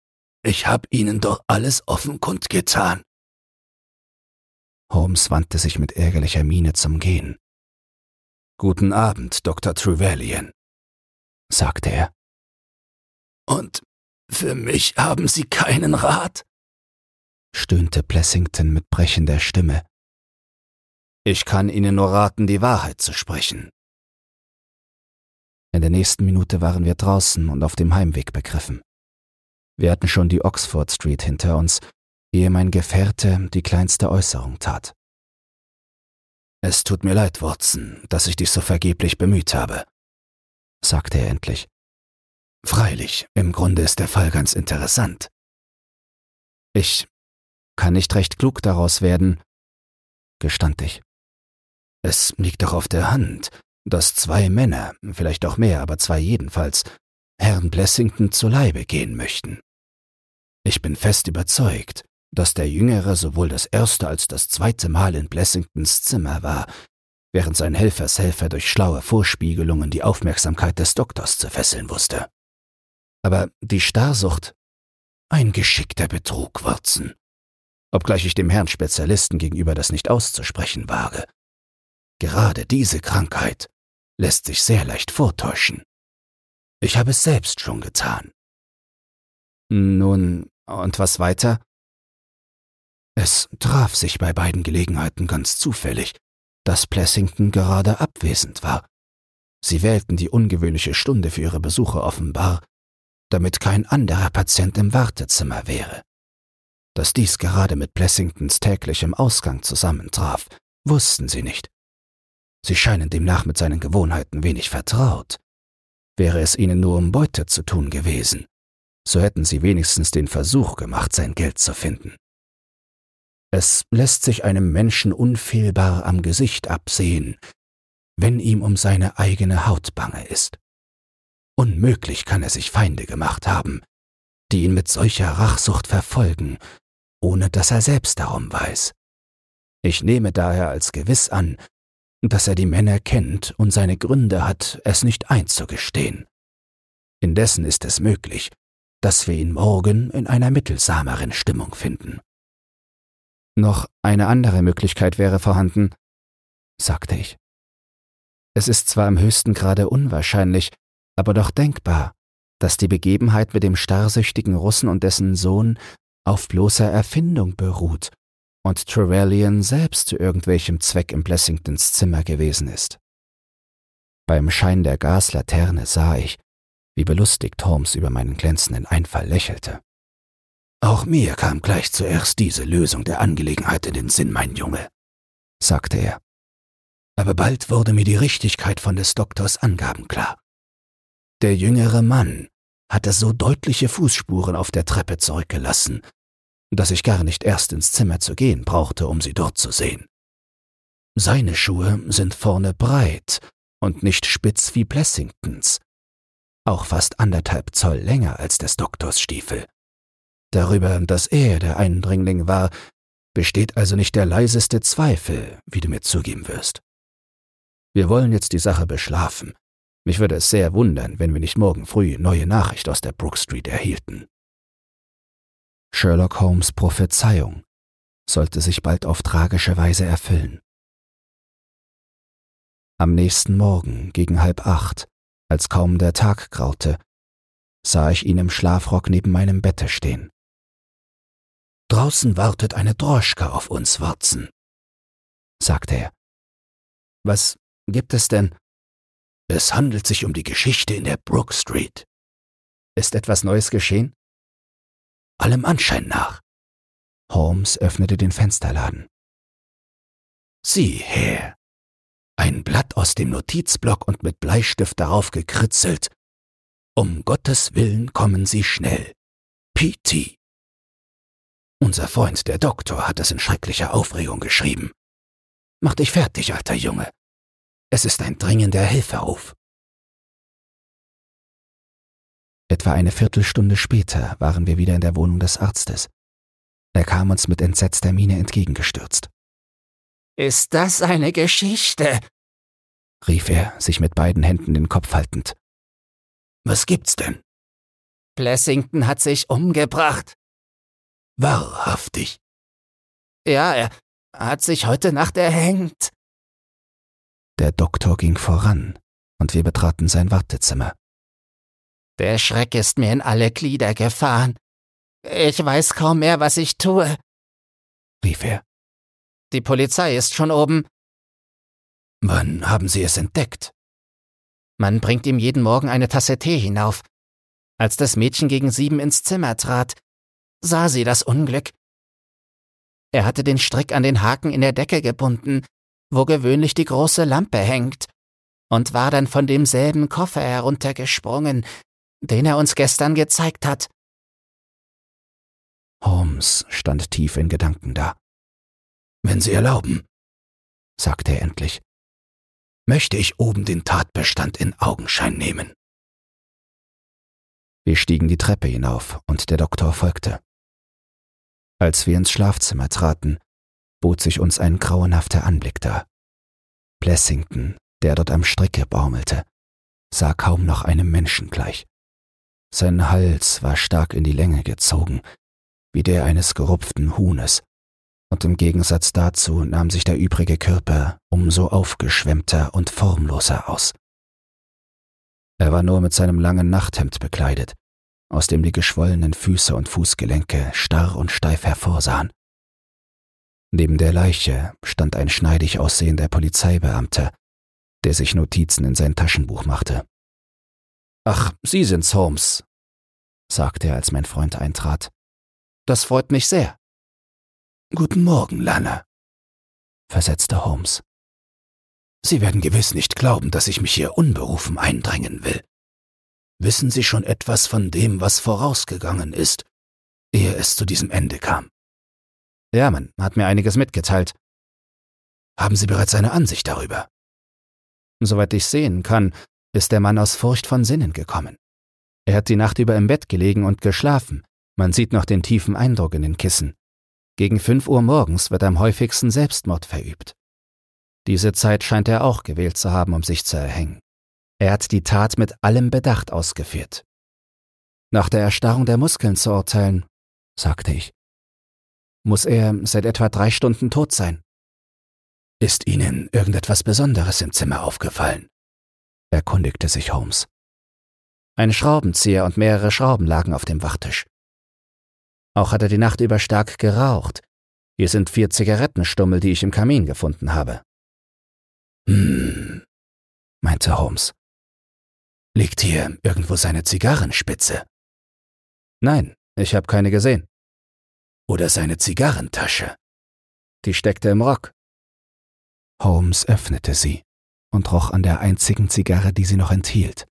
ich habe Ihnen doch alles offen kundgetan. Holmes wandte sich mit ärgerlicher Miene zum Gehen. Guten Abend, Dr. Trevelyan, sagte er. Und für mich haben Sie keinen Rat? stöhnte Plessington mit brechender Stimme. Ich kann Ihnen nur raten, die Wahrheit zu sprechen. In der nächsten Minute waren wir draußen und auf dem Heimweg begriffen. Wir hatten schon die Oxford Street hinter uns, ehe mein Gefährte die kleinste Äußerung tat. Es tut mir leid, Watson, dass ich dich so vergeblich bemüht habe, sagte er endlich. Freilich, im Grunde ist der Fall ganz interessant. Ich kann nicht recht klug daraus werden, gestand ich. Es liegt doch auf der Hand, dass zwei Männer, vielleicht auch mehr, aber zwei jedenfalls, Herrn Blessington zu Leibe gehen möchten. Ich bin fest überzeugt, dass der Jüngere sowohl das erste als das zweite Mal in Blessingtons Zimmer war, während sein Helfershelfer durch schlaue Vorspiegelungen die Aufmerksamkeit des Doktors zu fesseln wusste. Aber die Starrsucht, ein geschickter Betrug, Watson. Obgleich ich dem Herrn Spezialisten gegenüber das nicht auszusprechen wage. Gerade diese Krankheit lässt sich sehr leicht vortäuschen. Ich habe es selbst schon getan. Nun, und was weiter? Es traf sich bei beiden Gelegenheiten ganz zufällig, dass Plessington gerade abwesend war. Sie wählten die ungewöhnliche Stunde für ihre Besuche offenbar, damit kein anderer Patient im Wartezimmer wäre. Dass dies gerade mit Plessingtons täglichem Ausgang zusammentraf, wussten sie nicht. Sie scheinen demnach mit seinen Gewohnheiten wenig vertraut. Wäre es ihnen nur um Beute zu tun gewesen, so hätten sie wenigstens den Versuch gemacht, sein Geld zu finden. Es lässt sich einem Menschen unfehlbar am Gesicht absehen, wenn ihm um seine eigene Haut bange ist. Unmöglich kann er sich Feinde gemacht haben, die ihn mit solcher Rachsucht verfolgen, ohne dass er selbst darum weiß. Ich nehme daher als gewiss an, dass er die Männer kennt und seine Gründe hat, es nicht einzugestehen. Indessen ist es möglich, dass wir ihn morgen in einer mittelsameren Stimmung finden. Noch eine andere Möglichkeit wäre vorhanden, sagte ich. Es ist zwar im höchsten Grade unwahrscheinlich, aber doch denkbar, dass die Begebenheit mit dem starrsüchtigen Russen und dessen Sohn auf bloßer Erfindung beruht und Trevelyan selbst zu irgendwelchem Zweck in Blessingtons Zimmer gewesen ist. Beim Schein der Gaslaterne sah ich, wie belustigt Holmes über meinen glänzenden Einfall lächelte. Auch mir kam gleich zuerst diese Lösung der Angelegenheit in den Sinn, mein Junge, sagte er. Aber bald wurde mir die Richtigkeit von des Doktors Angaben klar. Der jüngere Mann hatte so deutliche Fußspuren auf der Treppe zurückgelassen, dass ich gar nicht erst ins Zimmer zu gehen brauchte, um sie dort zu sehen. Seine Schuhe sind vorne breit und nicht spitz wie Blessingtons, auch fast anderthalb Zoll länger als des Doktors Stiefel. Darüber, dass er der Eindringling war, besteht also nicht der leiseste Zweifel, wie du mir zugeben wirst. Wir wollen jetzt die Sache beschlafen. Mich würde es sehr wundern, wenn wir nicht morgen früh neue Nachricht aus der Brook Street erhielten. Sherlock Holmes Prophezeiung sollte sich bald auf tragische Weise erfüllen. Am nächsten Morgen gegen halb acht, als kaum der Tag graute, sah ich ihn im Schlafrock neben meinem Bette stehen. Draußen wartet eine Droschka auf uns, Watson, sagte er. Was gibt es denn? Es handelt sich um die Geschichte in der Brook Street. Ist etwas Neues geschehen? allem Anschein nach. Holmes öffnete den Fensterladen. Sieh her. Ein Blatt aus dem Notizblock und mit Bleistift darauf gekritzelt. Um Gottes Willen kommen Sie schnell. P.T. Unser Freund, der Doktor, hat es in schrecklicher Aufregung geschrieben. Mach dich fertig, alter Junge. Es ist ein dringender Hilferuf. Etwa eine Viertelstunde später waren wir wieder in der Wohnung des Arztes. Er kam uns mit entsetzter Miene entgegengestürzt. Ist das eine Geschichte? rief er, sich mit beiden Händen den Kopf haltend. Was gibt's denn? Blessington hat sich umgebracht. Wahrhaftig. Ja, er hat sich heute Nacht erhängt. Der Doktor ging voran, und wir betraten sein Wartezimmer. Der Schreck ist mir in alle Glieder gefahren. Ich weiß kaum mehr, was ich tue, rief er. Die Polizei ist schon oben. Wann haben Sie es entdeckt? Man bringt ihm jeden Morgen eine Tasse Tee hinauf. Als das Mädchen gegen sieben ins Zimmer trat, sah sie das Unglück. Er hatte den Strick an den Haken in der Decke gebunden, wo gewöhnlich die große Lampe hängt, und war dann von demselben Koffer heruntergesprungen, den er uns gestern gezeigt hat. Holmes stand tief in Gedanken da. Wenn Sie erlauben, sagte er endlich, möchte ich oben den Tatbestand in Augenschein nehmen. Wir stiegen die Treppe hinauf und der Doktor folgte. Als wir ins Schlafzimmer traten, bot sich uns ein grauenhafter Anblick dar. Blessington, der dort am Stricke baumelte, sah kaum noch einem Menschen gleich. Sein Hals war stark in die Länge gezogen, wie der eines gerupften Huhnes, und im Gegensatz dazu nahm sich der übrige Körper umso aufgeschwemmter und formloser aus. Er war nur mit seinem langen Nachthemd bekleidet, aus dem die geschwollenen Füße und Fußgelenke starr und steif hervorsahen. Neben der Leiche stand ein schneidig aussehender Polizeibeamter, der sich Notizen in sein Taschenbuch machte. Ach, Sie sind's, Holmes, sagte er, als mein Freund eintrat. Das freut mich sehr. Guten Morgen, Lana, versetzte Holmes. Sie werden gewiss nicht glauben, dass ich mich hier unberufen eindrängen will. Wissen Sie schon etwas von dem, was vorausgegangen ist, ehe es zu diesem Ende kam? Ja, man hat mir einiges mitgeteilt. Haben Sie bereits eine Ansicht darüber? Soweit ich sehen kann, ist der Mann aus Furcht von Sinnen gekommen. Er hat die Nacht über im Bett gelegen und geschlafen. Man sieht noch den tiefen Eindruck in den Kissen. Gegen fünf Uhr morgens wird am häufigsten Selbstmord verübt. Diese Zeit scheint er auch gewählt zu haben, um sich zu erhängen. Er hat die Tat mit allem Bedacht ausgeführt. Nach der Erstarrung der Muskeln zu urteilen, sagte ich, muss er seit etwa drei Stunden tot sein. Ist Ihnen irgendetwas Besonderes im Zimmer aufgefallen? erkundigte sich Holmes. Ein Schraubenzieher und mehrere Schrauben lagen auf dem Wachtisch. Auch hat er die Nacht über stark geraucht. Hier sind vier Zigarettenstummel, die ich im Kamin gefunden habe. Hm, meinte Holmes. Liegt hier irgendwo seine Zigarrenspitze? Nein, ich habe keine gesehen. Oder seine Zigarrentasche? Die steckte im Rock. Holmes öffnete sie und roch an der einzigen Zigarre, die sie noch enthielt.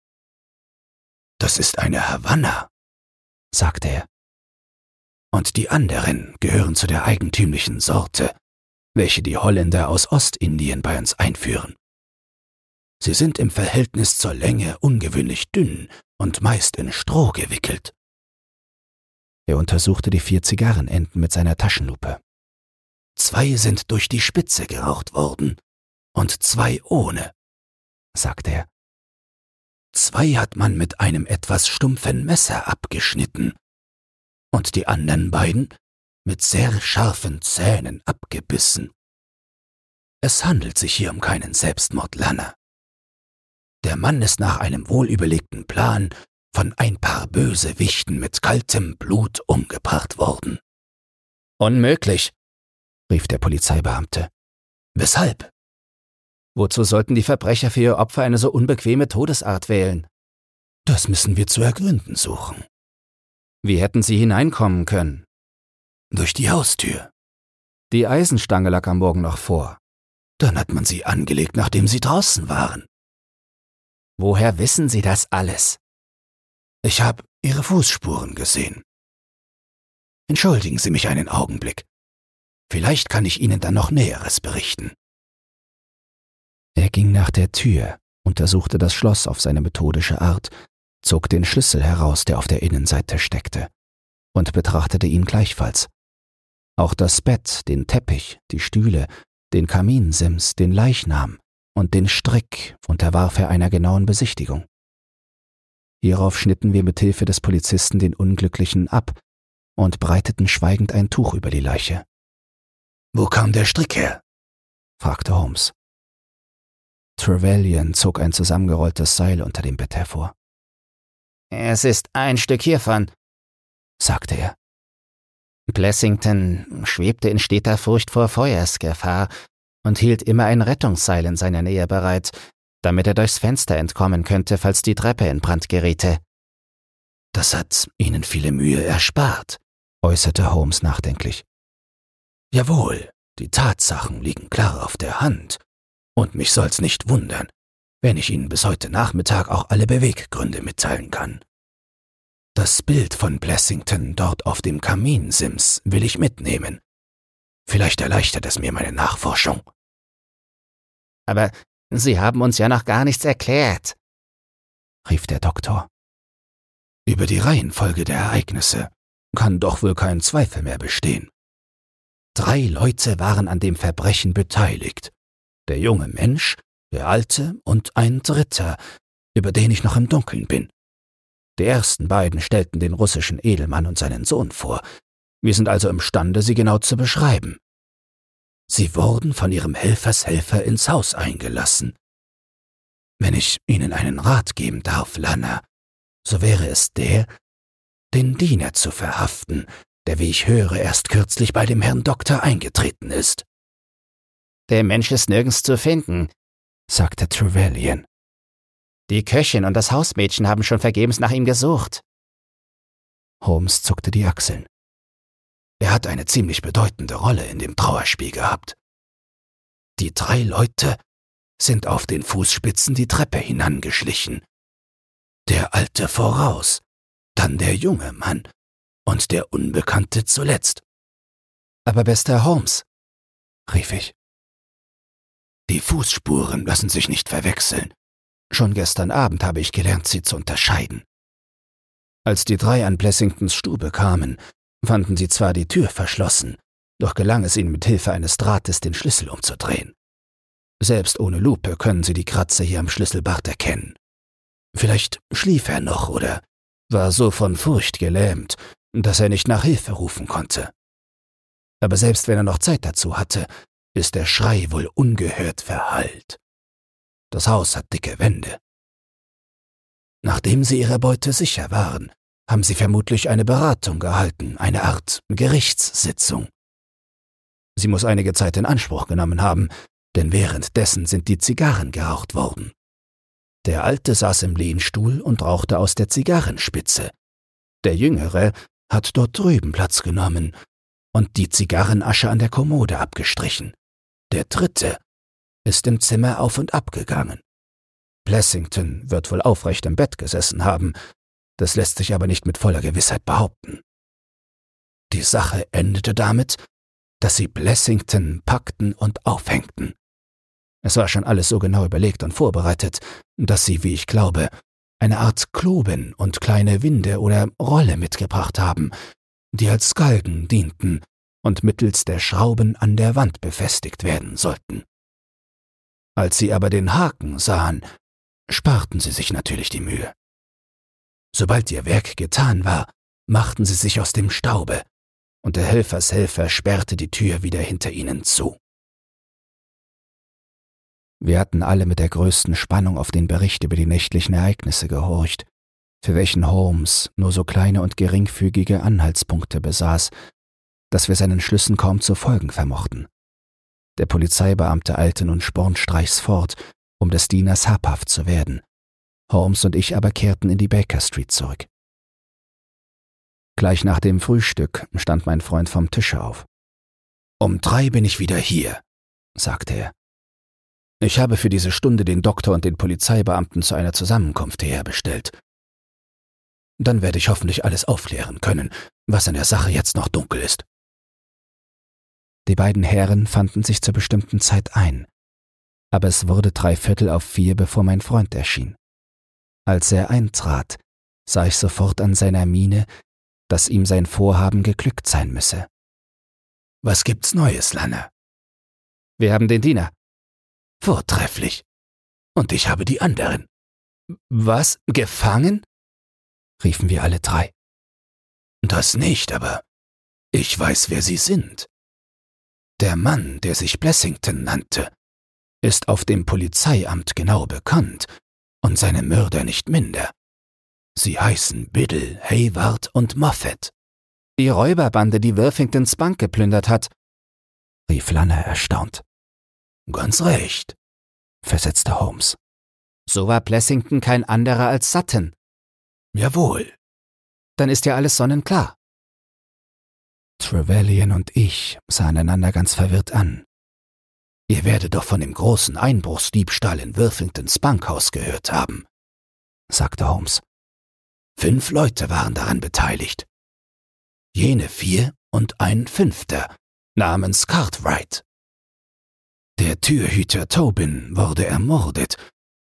Das ist eine Havanna, sagte er. Und die anderen gehören zu der eigentümlichen Sorte, welche die Holländer aus Ostindien bei uns einführen. Sie sind im Verhältnis zur Länge ungewöhnlich dünn und meist in Stroh gewickelt. Er untersuchte die vier Zigarrenenden mit seiner Taschenlupe. Zwei sind durch die Spitze geraucht worden und zwei ohne, sagte er. Zwei hat man mit einem etwas stumpfen Messer abgeschnitten und die anderen beiden mit sehr scharfen Zähnen abgebissen. Es handelt sich hier um keinen Selbstmord, Lanner. Der Mann ist nach einem wohlüberlegten Plan von ein paar Bösewichten mit kaltem Blut umgebracht worden. Unmöglich, rief der Polizeibeamte. Weshalb? Wozu sollten die Verbrecher für ihr Opfer eine so unbequeme Todesart wählen? Das müssen wir zu ergründen suchen. Wie hätten sie hineinkommen können? Durch die Haustür. Die Eisenstange lag am Morgen noch vor. Dann hat man sie angelegt, nachdem sie draußen waren. Woher wissen Sie das alles? Ich habe Ihre Fußspuren gesehen. Entschuldigen Sie mich einen Augenblick. Vielleicht kann ich Ihnen dann noch Näheres berichten. Er ging nach der Tür, untersuchte das Schloss auf seine methodische Art, zog den Schlüssel heraus, der auf der Innenseite steckte, und betrachtete ihn gleichfalls. Auch das Bett, den Teppich, die Stühle, den Kaminsims, den Leichnam und den Strick unterwarf er einer genauen Besichtigung. Hierauf schnitten wir mit Hilfe des Polizisten den Unglücklichen ab und breiteten schweigend ein Tuch über die Leiche. Wo kam der Strick her? fragte Holmes. Trevelyan zog ein zusammengerolltes Seil unter dem Bett hervor. Es ist ein Stück hiervon, sagte er. Blessington schwebte in steter Furcht vor Feuersgefahr und hielt immer ein Rettungsseil in seiner Nähe bereit, damit er durchs Fenster entkommen könnte, falls die Treppe in Brand geriete. Das hat Ihnen viele Mühe erspart, äußerte Holmes nachdenklich. Jawohl, die Tatsachen liegen klar auf der Hand, und mich soll's nicht wundern, wenn ich Ihnen bis heute Nachmittag auch alle Beweggründe mitteilen kann. Das Bild von Blessington dort auf dem Kaminsims will ich mitnehmen. Vielleicht erleichtert es mir meine Nachforschung. Aber Sie haben uns ja noch gar nichts erklärt, rief der Doktor. Über die Reihenfolge der Ereignisse kann doch wohl kein Zweifel mehr bestehen. Drei Leute waren an dem Verbrechen beteiligt, der junge Mensch, der alte und ein dritter, über den ich noch im Dunkeln bin. Die ersten beiden stellten den russischen Edelmann und seinen Sohn vor. Wir sind also imstande, sie genau zu beschreiben. Sie wurden von ihrem Helfershelfer ins Haus eingelassen. Wenn ich Ihnen einen Rat geben darf, Lana, so wäre es der, den Diener zu verhaften, der, wie ich höre, erst kürzlich bei dem Herrn Doktor eingetreten ist. Der Mensch ist nirgends zu finden, sagte Trevelyan. Die Köchin und das Hausmädchen haben schon vergebens nach ihm gesucht. Holmes zuckte die Achseln. Er hat eine ziemlich bedeutende Rolle in dem Trauerspiel gehabt. Die drei Leute sind auf den Fußspitzen die Treppe hinangeschlichen. der Alte voraus, dann der junge Mann und der Unbekannte zuletzt. Aber bester Holmes, rief ich. Die Fußspuren lassen sich nicht verwechseln. Schon gestern Abend habe ich gelernt, sie zu unterscheiden. Als die drei an Blessingtons Stube kamen, fanden sie zwar die Tür verschlossen, doch gelang es ihnen mit Hilfe eines Drahtes, den Schlüssel umzudrehen. Selbst ohne Lupe können sie die Kratzer hier am Schlüsselbart erkennen. Vielleicht schlief er noch oder war so von Furcht gelähmt, dass er nicht nach Hilfe rufen konnte. Aber selbst wenn er noch Zeit dazu hatte, ist der Schrei wohl ungehört verhallt. Das Haus hat dicke Wände. Nachdem sie ihrer Beute sicher waren, haben sie vermutlich eine Beratung gehalten, eine Art Gerichtssitzung. Sie muss einige Zeit in Anspruch genommen haben, denn währenddessen sind die Zigarren geraucht worden. Der Alte saß im Lehnstuhl und rauchte aus der Zigarrenspitze. Der Jüngere hat dort drüben Platz genommen und die Zigarrenasche an der Kommode abgestrichen. Der Dritte ist im Zimmer auf und ab gegangen. Blessington wird wohl aufrecht im Bett gesessen haben, das lässt sich aber nicht mit voller Gewissheit behaupten. Die Sache endete damit, dass sie Blessington packten und aufhängten. Es war schon alles so genau überlegt und vorbereitet, dass sie, wie ich glaube, eine Art Kloben und kleine Winde oder Rolle mitgebracht haben, die als Galgen dienten und mittels der Schrauben an der Wand befestigt werden sollten. Als sie aber den Haken sahen, sparten sie sich natürlich die Mühe. Sobald ihr Werk getan war, machten sie sich aus dem Staube, und der Helfershelfer sperrte die Tür wieder hinter ihnen zu. Wir hatten alle mit der größten Spannung auf den Bericht über die nächtlichen Ereignisse gehorcht, für welchen Holmes nur so kleine und geringfügige Anhaltspunkte besaß, dass wir seinen Schlüssen kaum zu folgen vermochten. Der Polizeibeamte eilte nun spornstreichs fort, um des Dieners habhaft zu werden. Holmes und ich aber kehrten in die Baker Street zurück. Gleich nach dem Frühstück stand mein Freund vom Tische auf. Um drei bin ich wieder hier, sagte er. Ich habe für diese Stunde den Doktor und den Polizeibeamten zu einer Zusammenkunft herbestellt. Dann werde ich hoffentlich alles aufklären können, was an der Sache jetzt noch dunkel ist. Die beiden Herren fanden sich zur bestimmten Zeit ein, aber es wurde drei Viertel auf vier, bevor mein Freund erschien. Als er eintrat, sah ich sofort an seiner Miene, dass ihm sein Vorhaben geglückt sein müsse. Was gibt's Neues, Lanne? Wir haben den Diener. Vortrefflich. Und ich habe die anderen. Was? Gefangen? riefen wir alle drei. Das nicht, aber ich weiß, wer Sie sind. Der Mann, der sich Blessington nannte, ist auf dem Polizeiamt genau bekannt und seine Mörder nicht minder. Sie heißen Biddle, Hayward und Moffat. Die Räuberbande, die Worthingtons Bank geplündert hat, rief Lanner erstaunt. Ganz recht, versetzte Holmes. So war Blessington kein anderer als Sutton. Jawohl. Dann ist ja alles sonnenklar. Trevelyan und ich sahen einander ganz verwirrt an. Ihr werdet doch von dem großen Einbruchsdiebstahl in Worthingtons Bankhaus gehört haben, sagte Holmes. Fünf Leute waren daran beteiligt. Jene vier und ein fünfter namens Cartwright. Der Türhüter Tobin wurde ermordet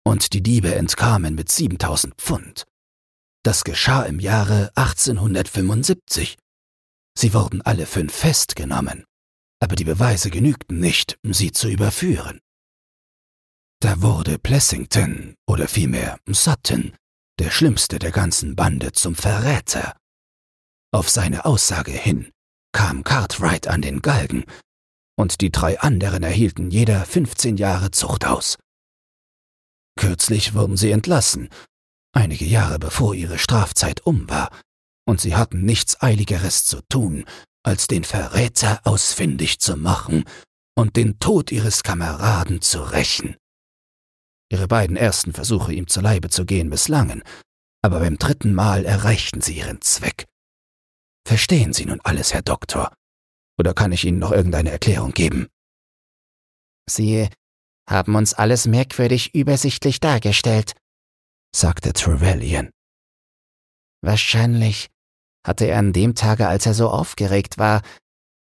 und die Diebe entkamen mit 7000 Pfund. Das geschah im Jahre 1875. Sie wurden alle fünf festgenommen, aber die Beweise genügten nicht, sie zu überführen. Da wurde Plessington, oder vielmehr Sutton, der schlimmste der ganzen Bande, zum Verräter. Auf seine Aussage hin kam Cartwright an den Galgen und die drei anderen erhielten jeder 15 Jahre Zucht aus. Kürzlich wurden sie entlassen, einige Jahre bevor ihre Strafzeit um war, und sie hatten nichts Eiligeres zu tun, als den Verräter ausfindig zu machen und den Tod ihres Kameraden zu rächen. Ihre beiden ersten Versuche, ihm zu Leibe zu gehen, misslangen, aber beim dritten Mal erreichten sie ihren Zweck. Verstehen Sie nun alles, Herr Doktor, oder kann ich Ihnen noch irgendeine Erklärung geben? Sie haben uns alles merkwürdig übersichtlich dargestellt, sagte Trevelyan. Wahrscheinlich hatte er an dem Tage, als er so aufgeregt war,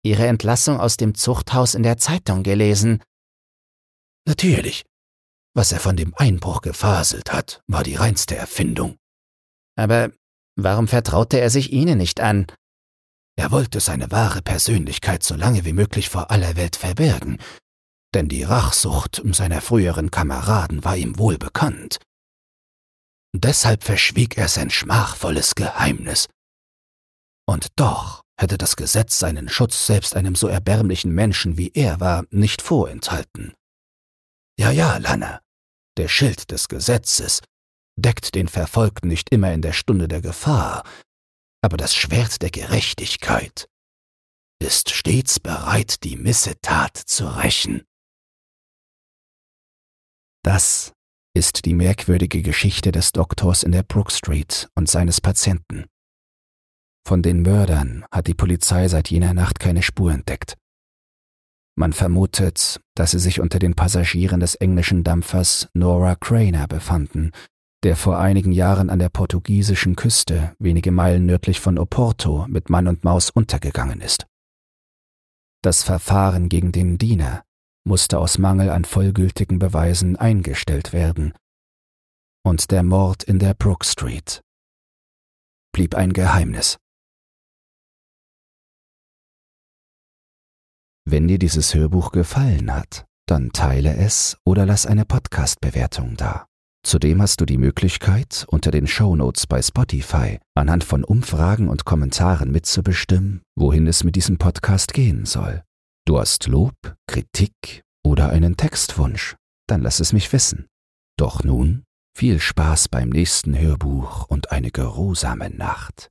Ihre Entlassung aus dem Zuchthaus in der Zeitung gelesen. Natürlich. Was er von dem Einbruch gefaselt hat, war die reinste Erfindung. Aber warum vertraute er sich Ihnen nicht an? Er wollte seine wahre Persönlichkeit so lange wie möglich vor aller Welt verbergen, denn die Rachsucht seiner früheren Kameraden war ihm wohl bekannt. Deshalb verschwieg er sein schmachvolles Geheimnis. Und doch hätte das Gesetz seinen Schutz selbst einem so erbärmlichen Menschen wie er war nicht vorenthalten. Ja, ja, Lana, der Schild des Gesetzes deckt den Verfolgten nicht immer in der Stunde der Gefahr, aber das Schwert der Gerechtigkeit ist stets bereit, die Missetat zu rächen. Das ist die merkwürdige Geschichte des Doktors in der Brook Street und seines Patienten. Von den Mördern hat die Polizei seit jener Nacht keine Spur entdeckt. Man vermutet, dass sie sich unter den Passagieren des englischen Dampfers Nora Craner befanden, der vor einigen Jahren an der portugiesischen Küste, wenige Meilen nördlich von Oporto, mit Mann und Maus untergegangen ist. Das Verfahren gegen den Diener musste aus Mangel an vollgültigen Beweisen eingestellt werden. Und der Mord in der Brook Street blieb ein Geheimnis. Wenn dir dieses Hörbuch gefallen hat, dann teile es oder lass eine Podcast-Bewertung da. Zudem hast du die Möglichkeit, unter den Shownotes bei Spotify anhand von Umfragen und Kommentaren mitzubestimmen, wohin es mit diesem Podcast gehen soll. Du hast Lob, Kritik oder einen Textwunsch, dann lass es mich wissen. Doch nun viel Spaß beim nächsten Hörbuch und eine geruhsame Nacht.